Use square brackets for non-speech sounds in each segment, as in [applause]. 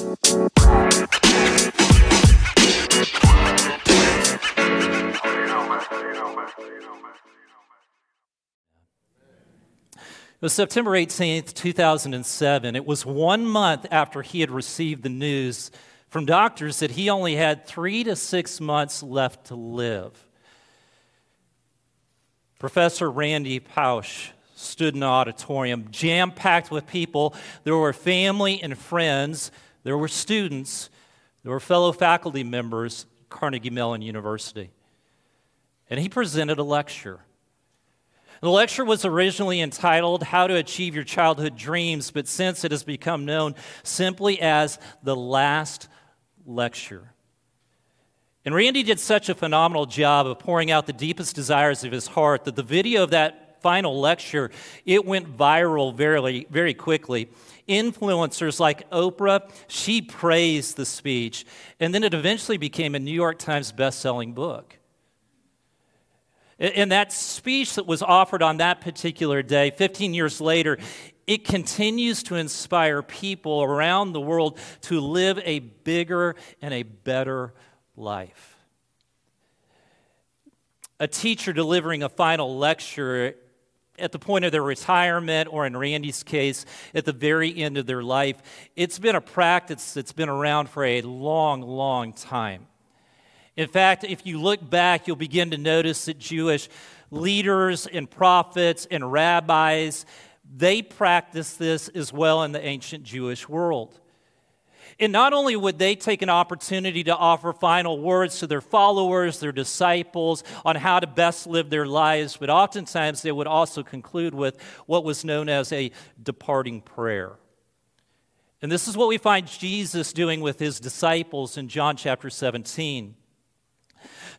It was September 18th, 2007. It was one month after he had received the news from doctors that he only had three to six months left to live. Professor Randy Pausch stood in the auditorium, jam packed with people. There were family and friends, there were students, there were fellow faculty members at Carnegie Mellon University. And he presented a lecture. The lecture was originally entitled How to Achieve Your Childhood Dreams, but since it has become known simply as the last lecture. And Randy did such a phenomenal job of pouring out the deepest desires of his heart that the video of that final lecture, it went viral very, very quickly. Influencers like Oprah, she praised the speech, and then it eventually became a New York Times best-selling book. And that speech that was offered on that particular day, 15 years later, it continues to inspire people around the world to live a bigger and a better life. A teacher delivering a final lecture at the point of their retirement, or in Randy's case, at the very end of their life, it's been a practice that's been around for a long, long time. In fact, if you look back, you'll begin to notice that Jewish leaders and prophets and rabbis, they practiced this as well in the ancient Jewish world. And not only would they take an opportunity to offer final words to their followers, their disciples, on how to best live their lives, but oftentimes they would also conclude with what was known as a departing prayer. And this is what we find Jesus doing with his disciples in John chapter 17.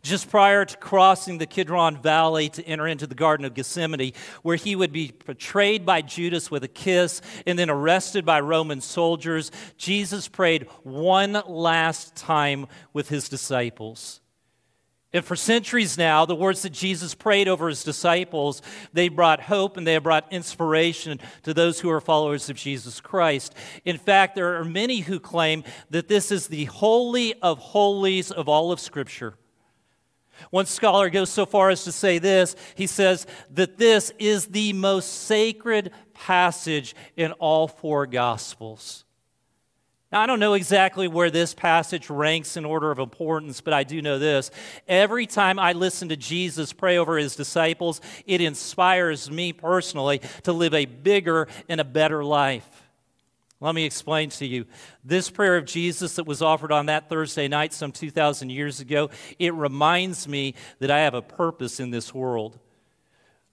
Just prior to crossing the Kidron Valley to enter into the Garden of Gethsemane, where he would be betrayed by Judas with a kiss and then arrested by Roman soldiers, Jesus prayed one last time with his disciples. And for centuries now, the words that Jesus prayed over his disciples, they brought hope and they have brought inspiration to those who are followers of Jesus Christ. In fact, there are many who claim that this is the holy of holies of all of Scripture. One scholar goes so far as to say this he says that this is the most sacred passage in all four Gospels. Now, I don't know exactly where this passage ranks in order of importance, but I do know this. Every time I listen to Jesus pray over his disciples, it inspires me personally to live a bigger and a better life. Let me explain to you. This prayer of Jesus that was offered on that Thursday night some 2,000 years ago, it reminds me that I have a purpose in this world.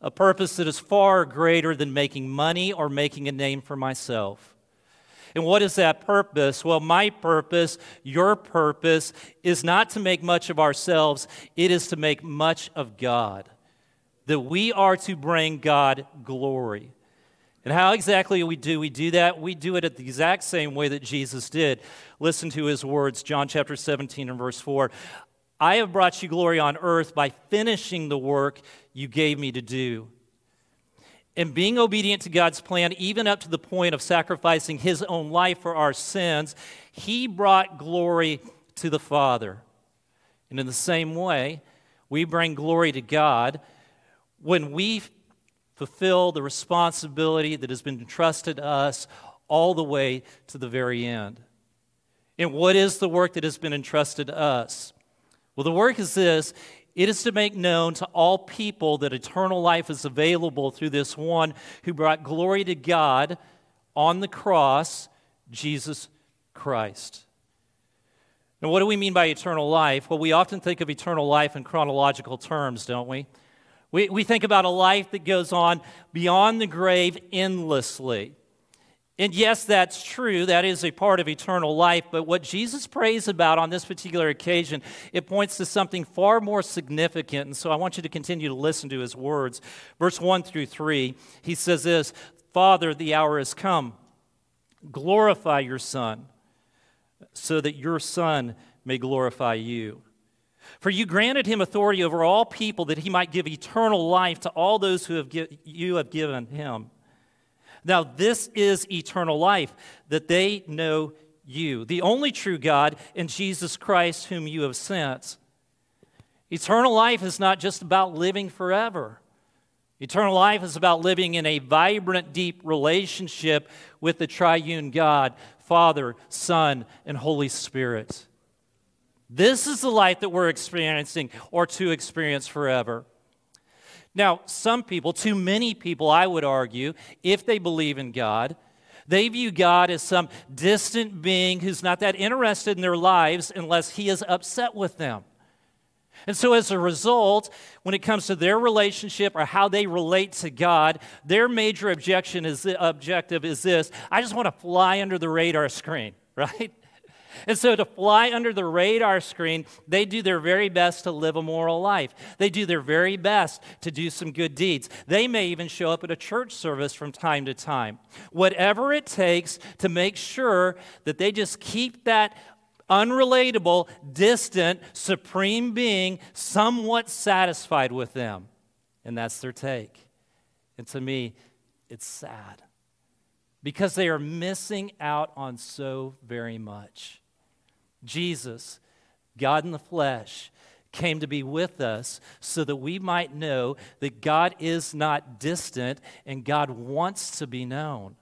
A purpose that is far greater than making money or making a name for myself. And what is that purpose? Well, my purpose, your purpose, is not to make much of ourselves, it is to make much of God. That we are to bring God glory. And how exactly we do we do that? We do it at the exact same way that Jesus did. Listen to his words, John chapter 17 and verse 4. I have brought you glory on earth by finishing the work you gave me to do. And being obedient to God's plan, even up to the point of sacrificing his own life for our sins, he brought glory to the Father. And in the same way, we bring glory to God when we fulfill the responsibility that has been entrusted to us all the way to the very end. And what is the work that has been entrusted to us? Well, the work is this it is to make known to all people that eternal life is available through this one who brought glory to God on the cross, Jesus Christ. Now, what do we mean by eternal life? Well, we often think of eternal life in chronological terms, don't we? We, we think about a life that goes on beyond the grave endlessly. And yes, that's true. That is a part of eternal life. But what Jesus prays about on this particular occasion, it points to something far more significant. And so I want you to continue to listen to his words. Verse 1 through 3, he says this Father, the hour has come. Glorify your Son, so that your Son may glorify you. For you granted him authority over all people that he might give eternal life to all those who have you have given him. Now, this is eternal life, that they know you, the only true God, and Jesus Christ, whom you have sent. Eternal life is not just about living forever. Eternal life is about living in a vibrant, deep relationship with the triune God, Father, Son, and Holy Spirit. This is the life that we're experiencing or to experience forever. Now, some people, too many people, I would argue, if they believe in God, they view God as some distant being who's not that interested in their lives unless he is upset with them. And so, as a result, when it comes to their relationship or how they relate to God, their major objection is objective is this: I just want to fly under the radar screen, [laughs] right? And so, to fly under the radar screen, they do their very best to live a moral life. They do their very best to do some good deeds. They may even show up at a church service from time to time. Whatever it takes to make sure that they just keep that unrelatable, distant, supreme being somewhat satisfied with them. And that's their take. And to me, it's sad because they are missing out on so very much. Jesus, God in the flesh, came to be with us so that we might know that God is not distant and God wants to be known.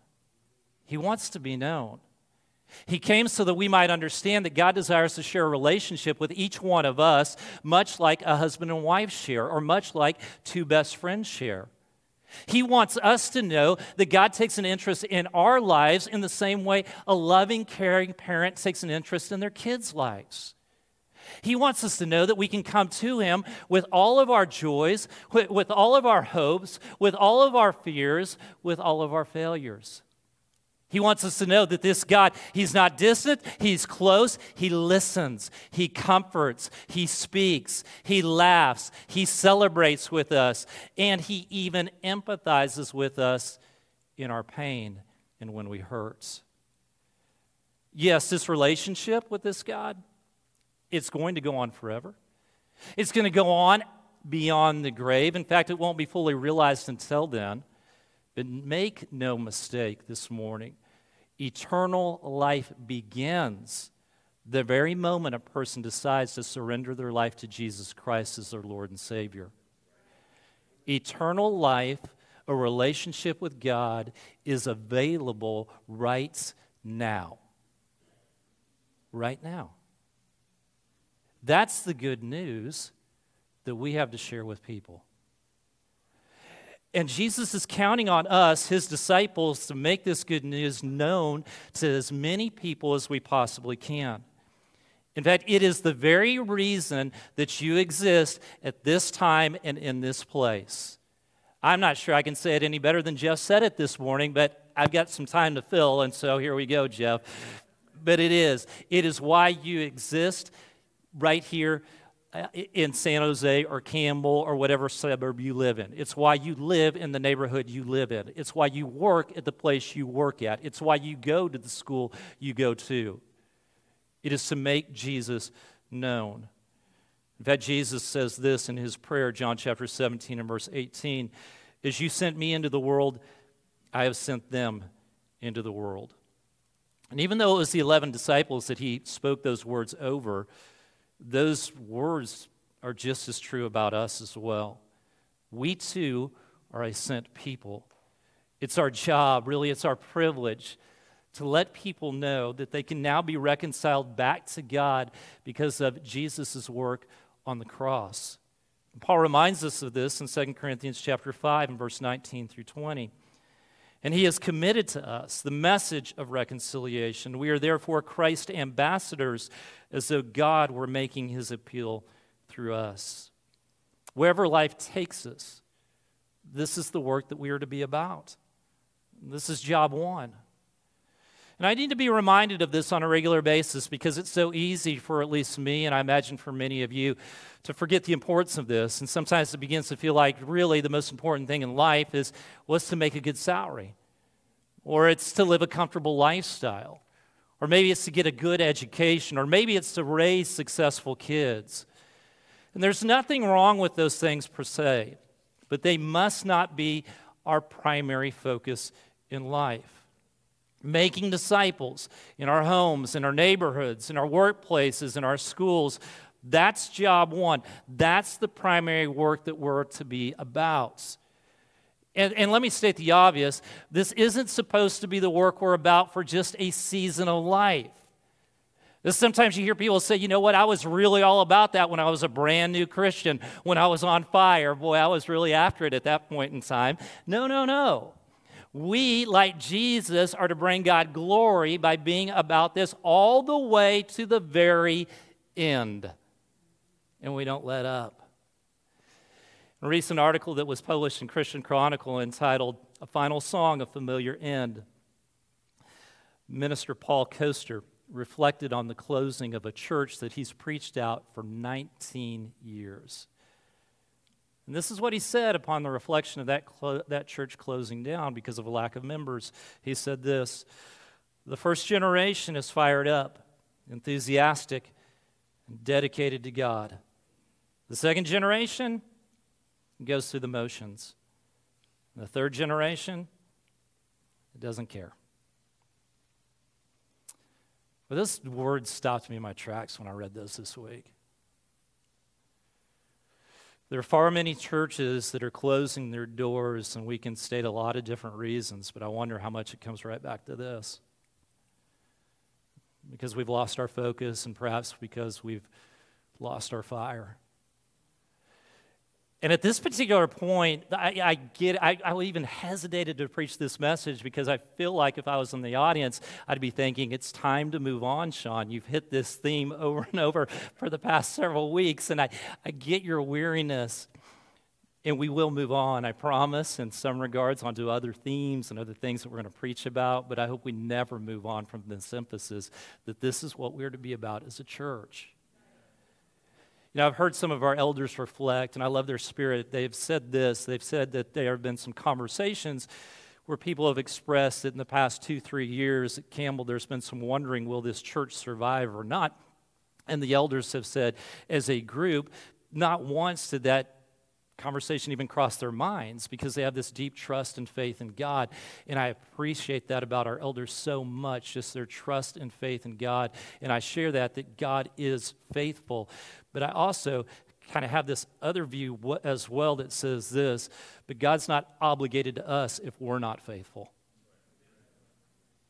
He wants to be known. He came so that we might understand that God desires to share a relationship with each one of us, much like a husband and wife share, or much like two best friends share. He wants us to know that God takes an interest in our lives in the same way a loving, caring parent takes an interest in their kids' lives. He wants us to know that we can come to Him with all of our joys, with, all of our hopes, with all of our fears, with all of our failures. He wants us to know that this God, He's not distant, He's close, He listens, He comforts, He speaks, He laughs, He celebrates with us, and He even empathizes with us in our pain and when we hurt. Yes, this relationship with this God, it's going to go on forever. It's going to go on beyond the grave. In fact, it won't be fully realized until then. But make no mistake this morning Eternal life begins the very moment a person decides to surrender their life to Jesus Christ as their Lord and Savior. Eternal life, a relationship with God, is available right now. Right now. That's the good news that we have to share with people. And Jesus is counting on us, his disciples, to make this good news known to as many people as we possibly can. In fact, it is the very reason that you exist at this time and in this place. I'm not sure I can say it any better than Jeff said it this morning, but I've got some time to fill, and so here we go, Jeff. But it is. It is why you exist right here Uh, in San Jose or Campbell or whatever suburb you live in. It's why you live in the neighborhood you live in. It's why you work at the place you work at. It's why you go to the school you go to. It is to make Jesus known. In fact, Jesus says this in his prayer, John chapter 17 and verse 18 As you sent me into the world, I have sent them into the world. And even though it was the 11 disciples that he spoke those words over, those words are just as true about us as well. We too are a sent people. It's our job, really, it's our privilege to let people know that they can now be reconciled back to God because of Jesus' work on the cross. Paul reminds us of this in 2 Corinthians chapter 5 and verse 19 through 20. And he has committed to us the message of reconciliation. We are therefore Christ ambassadors, as though God were making his appeal through us. Wherever life takes us, this is the work that we are to be about. This is job one. And I need to be reminded of this on a regular basis because it's so easy for at least me, and I imagine for many of you, to forget the importance of this. And sometimes it begins to feel like really the most important thing in life is what's to make a good salary, or it's to live a comfortable lifestyle, or maybe it's to get a good education, or maybe it's to raise successful kids. And there's nothing wrong with those things per se, but they must not be our primary focus in life. Making disciples in our homes, in our neighborhoods, in our workplaces, in our schools. That's job one. That's the primary work that we're to be about. And, and, let me state the obvious this isn't supposed to be the work we're about for just a season of life. Sometimes you hear people say, you know what, I was really all about that when I was a brand new Christian, when I was on fire. Boy, I was really after it at that point in time. No, no, no. We, like Jesus, are to bring God glory by being about this all the way to the very end. And we don't let up. A recent article that was published in Christian Chronicle entitled A Final Song, A Familiar End. Minister Paul Coaster reflected on the closing of a church that he's preached out for 19 years. And this is what he said upon the reflection of that, clo- that church closing down because of a lack of members. He said this The first generation is fired up, enthusiastic, and dedicated to God. The second generation goes through the motions. The third generation, it doesn't care. But this word stopped me in my tracks when I read this this week. There are far many churches that are closing their doors, and we can state a lot of different reasons, but I wonder how much it comes right back to this. Because we've lost our focus, and perhaps because we've lost our fire. And at this particular point, I, I get, I, I even hesitated to preach this message because I feel like if I was in the audience, I'd be thinking, it's time to move on, Sean. You've hit this theme over and over for the past several weeks, and I, I get your weariness. And we will move on, I promise, in some regards, onto other themes and other things that we're going to preach about. But I hope we never move on from this emphasis that this is what we're to be about as a church. You know, I've heard some of our elders reflect, and I love their spirit. They've said this they've said that there have been some conversations where people have expressed that in the past two, three years at Campbell, there's been some wondering will this church survive or not? And the elders have said, as a group, not once did that conversation even cross their minds because they have this deep trust and faith in God. And I appreciate that about our elders so much, just their trust and faith in God. And I share that, that God is faithful. But I also kind of have this other view as well that says this, but God's not obligated to us if we're not faithful.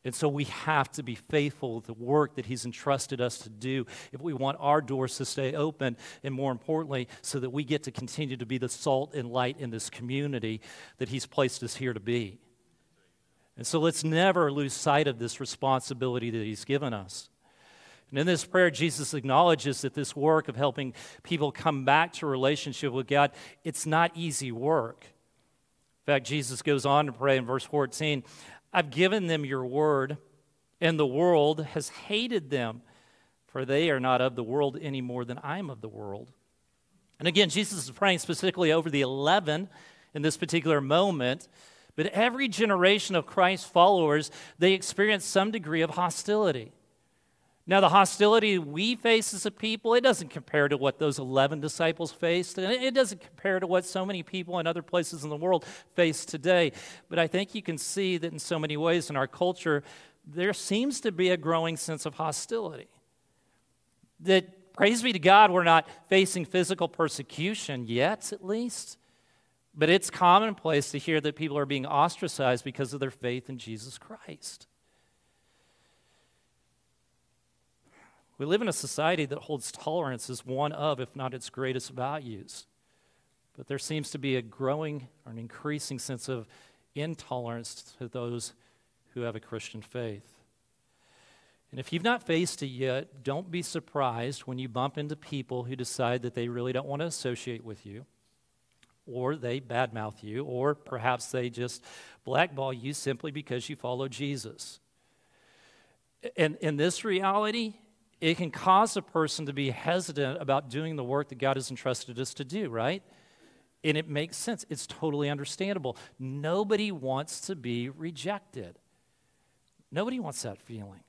And so we have to be faithful with the work that He's entrusted us to do if we want our doors to stay open, and more importantly, so that we get to continue to be the salt and light in this community that He's placed us here to be. And so let's never lose sight of this responsibility that He's given us. And in this prayer, Jesus acknowledges that this work of helping people come back to relationship with God, it's not easy work. In fact, Jesus goes on to pray in verse 14 I've given them your word, and the world has hated them, for they are not of the world any more than I am of the world. And again, Jesus is praying specifically over the 11 in this particular moment. But every generation of Christ's followers, they experience some degree of hostility. Now, the hostility we face as a people, it doesn't compare to what those 11 disciples faced, and it doesn't compare to what so many people in other places in the world face today. But I think you can see that in so many ways in our culture, there seems to be a growing sense of hostility. That, praise be to God, we're not facing physical persecution yet, at least. But it's commonplace to hear that people are being ostracized because of their faith in Jesus Christ. We live in a society that holds tolerance as one of, if not its greatest values. But there seems to be a growing or an increasing sense of intolerance to those who have a Christian faith. And if you've not faced it yet, don't be surprised when you bump into people who decide that they really don't want to associate with you, or they badmouth you, or perhaps they just blackball you simply because you follow Jesus. And in this reality, it can cause a person to be hesitant about doing the work that God has entrusted us to do, right? And it makes sense. It's totally understandable. Nobody wants to be rejected. Nobody wants that feeling.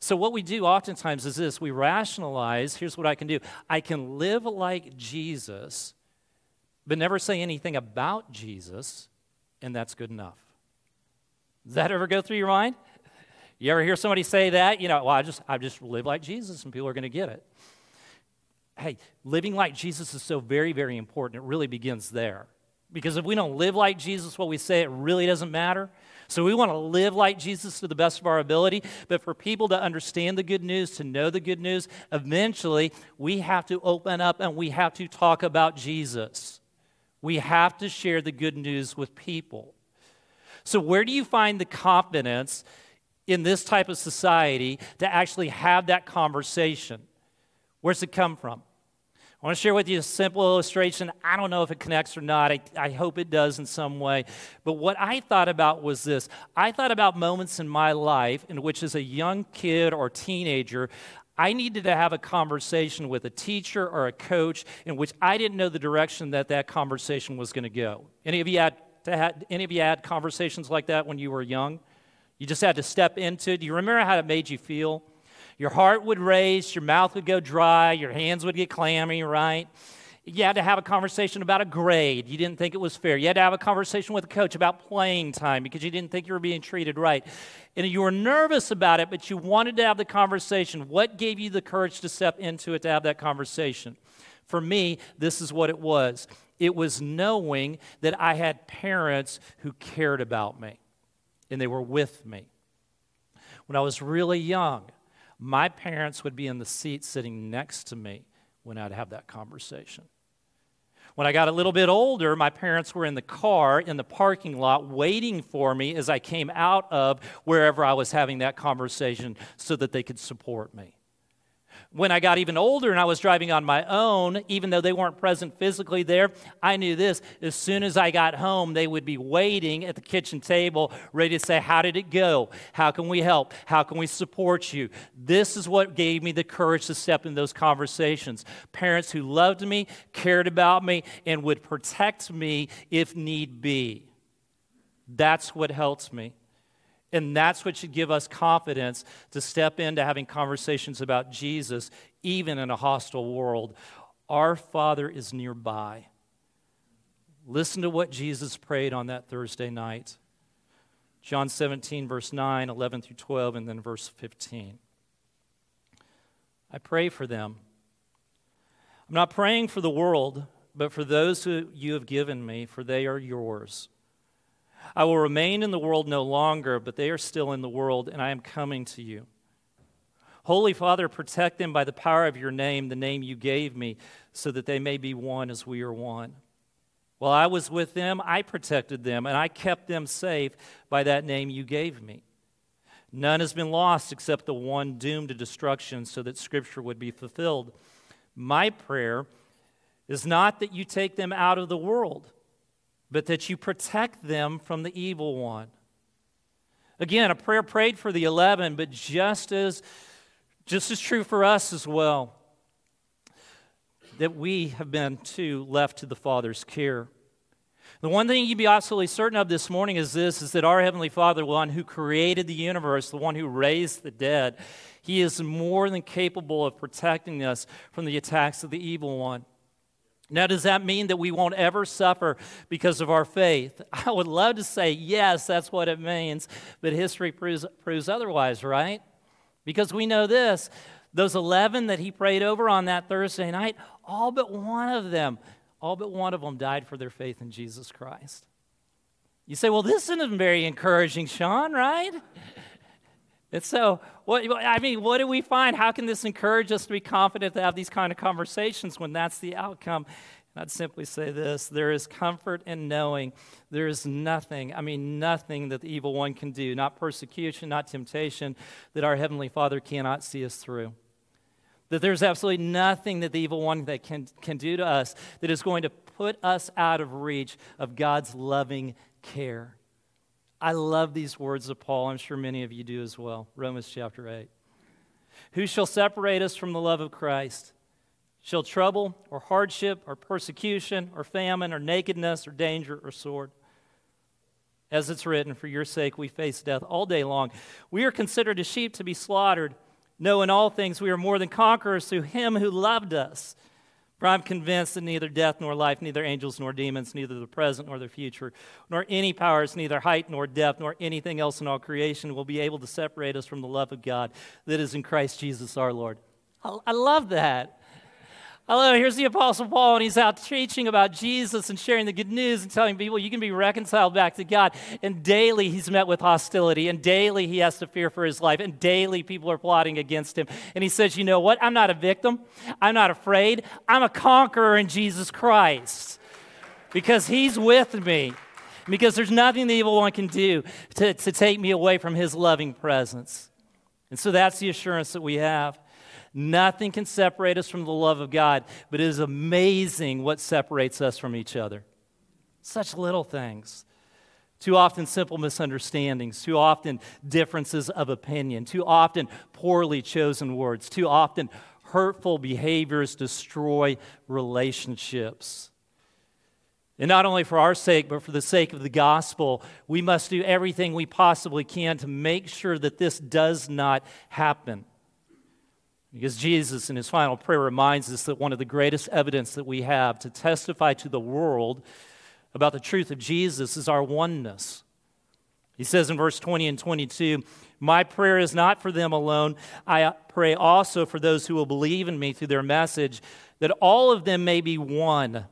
So, what we do oftentimes is this we rationalize here's what I can do I can live like Jesus, but never say anything about Jesus, and that's good enough. Does that ever go through your mind? You ever hear somebody say that? You know, well, I just, I just live like Jesus and people are going to get it. Hey, living like Jesus is so very, very important. It really begins there. Because if we don't live like Jesus, what we say, it really doesn't matter. So we want to live like Jesus to the best of our ability. But for people to understand the good news, to know the good news, eventually we have to open up and we have to talk about Jesus. We have to share the good news with people. So, where do you find the confidence in this type of society to actually have that conversation? Where's it come from? I want to share with you a simple illustration. I don't know if it connects or not. I, I, hope it does in some way. But what I thought about was this I thought about moments in my life in which, as a young kid or teenager, I needed to have a conversation with a teacher or a coach in which I didn't know the direction that that conversation was going to go. Any of you had, had any of you had conversations like that when you were young? You just had to step into it. Do you remember how it made you feel? Your heart would race, your mouth would go dry, your hands would get clammy, right? You had to have a conversation about a grade. You didn't think it was fair. You had to have a conversation with a coach about playing time because you didn't think you were being treated right. And you were nervous about it, but you wanted to have the conversation. What gave you the courage to step into it to have that conversation? For me, this is what it was it was knowing that I had parents who cared about me and they were with me. When I was really young, my parents would be in the seat sitting next to me when I'd have that conversation. When I got a little bit older, my parents were in the car in the parking lot waiting for me as I came out of wherever I was having that conversation so that they could support me. When I got even older and I was driving on my own, even though they weren't present physically there, I knew this. As soon as I got home, they would be waiting at the kitchen table, ready to say, How did it go? How can we help? How can we support you? This is what gave me the courage to step in those conversations. Parents who loved me, cared about me, and would protect me if need be. That's what helps me. And that's what should give us confidence to step into having conversations about Jesus, even in a hostile world. Our Father is nearby. Listen to what Jesus prayed on that Thursday night. John 17, verse 9, 11 through 12, and then verse 15. I pray for them. I'm not praying for the world, but for those who you have given me, for they are yours. I will remain in the world no longer, but they are still in the world, and I am coming to you. Holy Father, protect them by the power of your name, the name you gave me, so that they may be one as we are one. While I was with them, I protected them, and I kept them safe by that name you gave me. None has been lost except the one doomed to destruction, so that Scripture would be fulfilled. My prayer is not that you take them out of the world but that you protect them from the evil one. Again, a prayer prayed for the 11, but just as, just as true for us as well, that we have been too left to the Father's care. The one thing you be absolutely certain of this morning is this is that our Heavenly Father, the one who created the universe, the one who raised the dead, He is more than capable of protecting us from the attacks of the evil one. Now, does that mean that we won't ever suffer because of our faith? [laughs] I would love to say yes, that's what it means, but history proves, proves otherwise, right? Because we know this those 11 that he prayed over on that Thursday night, all but one of them, all but one of them died for their faith in Jesus Christ. You say, well, this isn't very encouraging, Sean, right? And so, what, I mean, what do we find? How can this encourage us to be confident to have these kind of conversations when that's the outcome? And I'd simply say this there is comfort in knowing there is nothing, I mean, nothing that the evil one can do, not persecution, not temptation, that our Heavenly Father cannot see us through. That there's absolutely nothing that the evil one that can, can do to us that is going to put us out of reach of God's loving care. I love these words of Paul. I'm sure many of you do as well. Romans chapter 8. Who shall separate us from the love of Christ? Shall trouble or hardship or persecution or famine or nakedness or danger or sword? As it's written, for your sake we face death all day long. We are considered as sheep to be slaughtered. No, in all things we are more than conquerors through him who loved us. For I'm convinced that neither death nor life, neither angels nor demons, neither the present nor the future, nor any powers, neither height nor depth, nor anything else in all creation will be able to separate us from the love of God that is in Christ Jesus our Lord. I love that. Hello, here's the Apostle Paul, and he's out teaching about Jesus and sharing the good news and telling people you can be reconciled back to God. And daily he's met with hostility, and daily he has to fear for his life, and daily people are plotting against him. And he says, You know what? I'm not a victim. I'm not afraid. I'm a conqueror in Jesus Christ because he's with me. Because there's nothing the evil one can do to, to take me away from his loving presence. And so that's the assurance that we have. Nothing can separate us from the love of God, but it is amazing what separates us from each other. Such little things. Too often, simple misunderstandings. Too often, differences of opinion. Too often, poorly chosen words. Too often, hurtful behaviors destroy relationships. And not only for our sake, but for the sake of the gospel, we must do everything we possibly can to make sure that this does not happen. Because Jesus, in his final prayer, reminds us that one of the greatest evidence that we have to testify to the world about the truth of Jesus is our oneness. He says in verse 20 and 22, My prayer is not for them alone. I pray also for those who will believe in me through their message, that all of them may be one.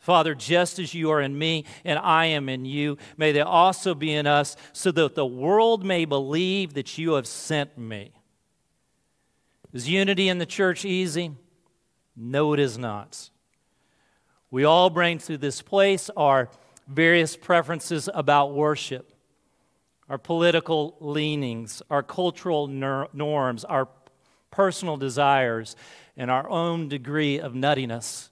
Father, just as you are in me and I am in you, may they also be in us, so that the world may believe that you have sent me. Is unity in the church easy? No, it is not. We all bring to this place our various preferences about worship, our political leanings, our cultural norms, our personal desires, and our own degree of nuttiness.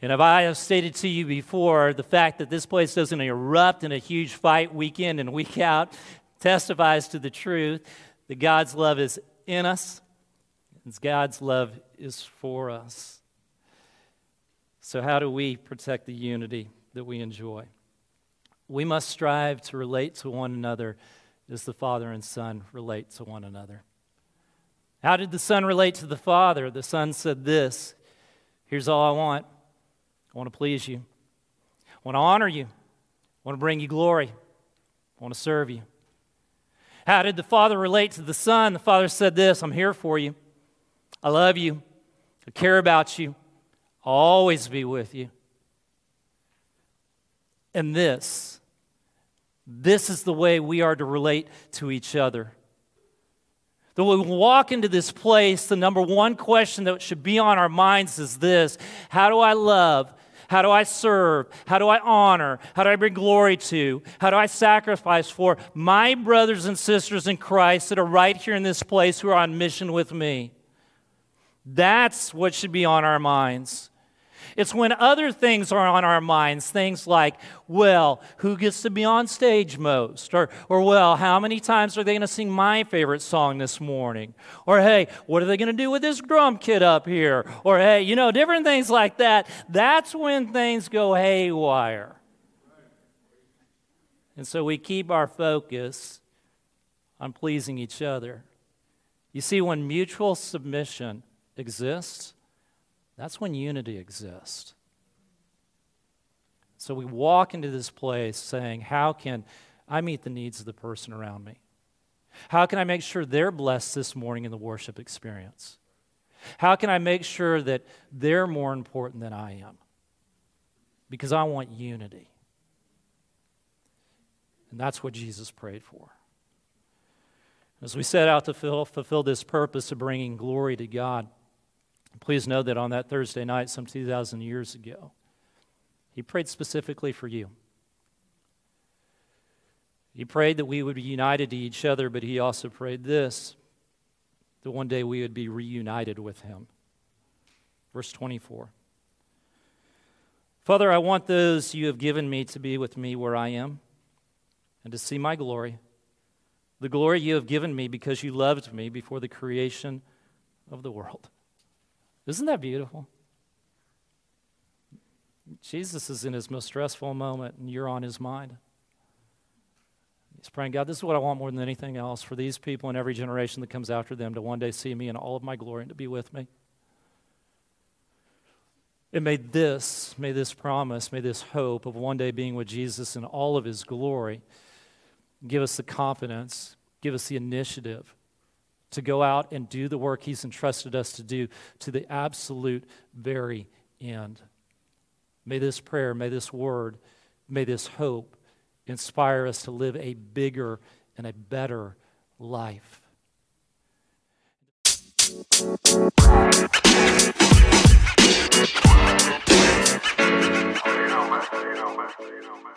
And if I have stated to you before, the fact that this place doesn't erupt in a huge fight week in and week out testifies to the truth that God's love is in us God's love is for us. So, how do we protect the unity that we enjoy? We must strive to relate to one another as the Father and Son relate to one another. How did the Son relate to the Father? The Son said this Here's all I want I want to please you, I want to honor you, I want to bring you glory, I want to serve you. How did the Father relate to the Son? The Father said this I'm here for you. I love you. I care about you. I'll always be with you. And this, this is the way we are to relate to each other. That when we walk into this place, the number one question that should be on our minds is this How do I love? How do I serve? How do I honor? How do I bring glory to? How do I sacrifice for my brothers and sisters in Christ that are right here in this place who are on mission with me? That's what should be on our minds. It's when other things are on our minds, things like, well, who gets to be on stage most? Or, or well, how many times are they going to sing my favorite song this morning? Or, hey, what are they going to do with this drum kit up here? Or, hey, you know, different things like that. That's when things go haywire. And so we keep our focus on pleasing each other. You see, when mutual submission, exists, that's when unity exists. So we walk into this place saying, How can I meet the needs of the person around me? How can I make sure they're blessed this morning in the worship experience? How can I make sure that they're more important than I am? Because I want unity. And that's what Jesus prayed for. As we set out to fulfill, this purpose of bringing glory to God, Please know that on that Thursday night, some 2,000 years ago, he prayed specifically for you. He prayed that we would be united to each other, but he also prayed this that one day we would be reunited with him. Verse 24 Father, I want those you have given me to be with me where I am and to see my glory, the glory you have given me because you loved me before the creation of the world. Isn't that beautiful? Jesus is in his most stressful moment, and you're on his mind. He's praying, God, this is what I want more than anything else for these people and every generation that comes after them to one day see me in all of my glory and to be with me. And may this, may this promise, may this hope of one day being with Jesus in all of his glory give us the confidence, give us the initiative to go out and do the work He's entrusted us to do to the absolute very end. May this prayer, may this word, may this hope inspire us to live a bigger and a better life. You know, man. You know, man. You know, man.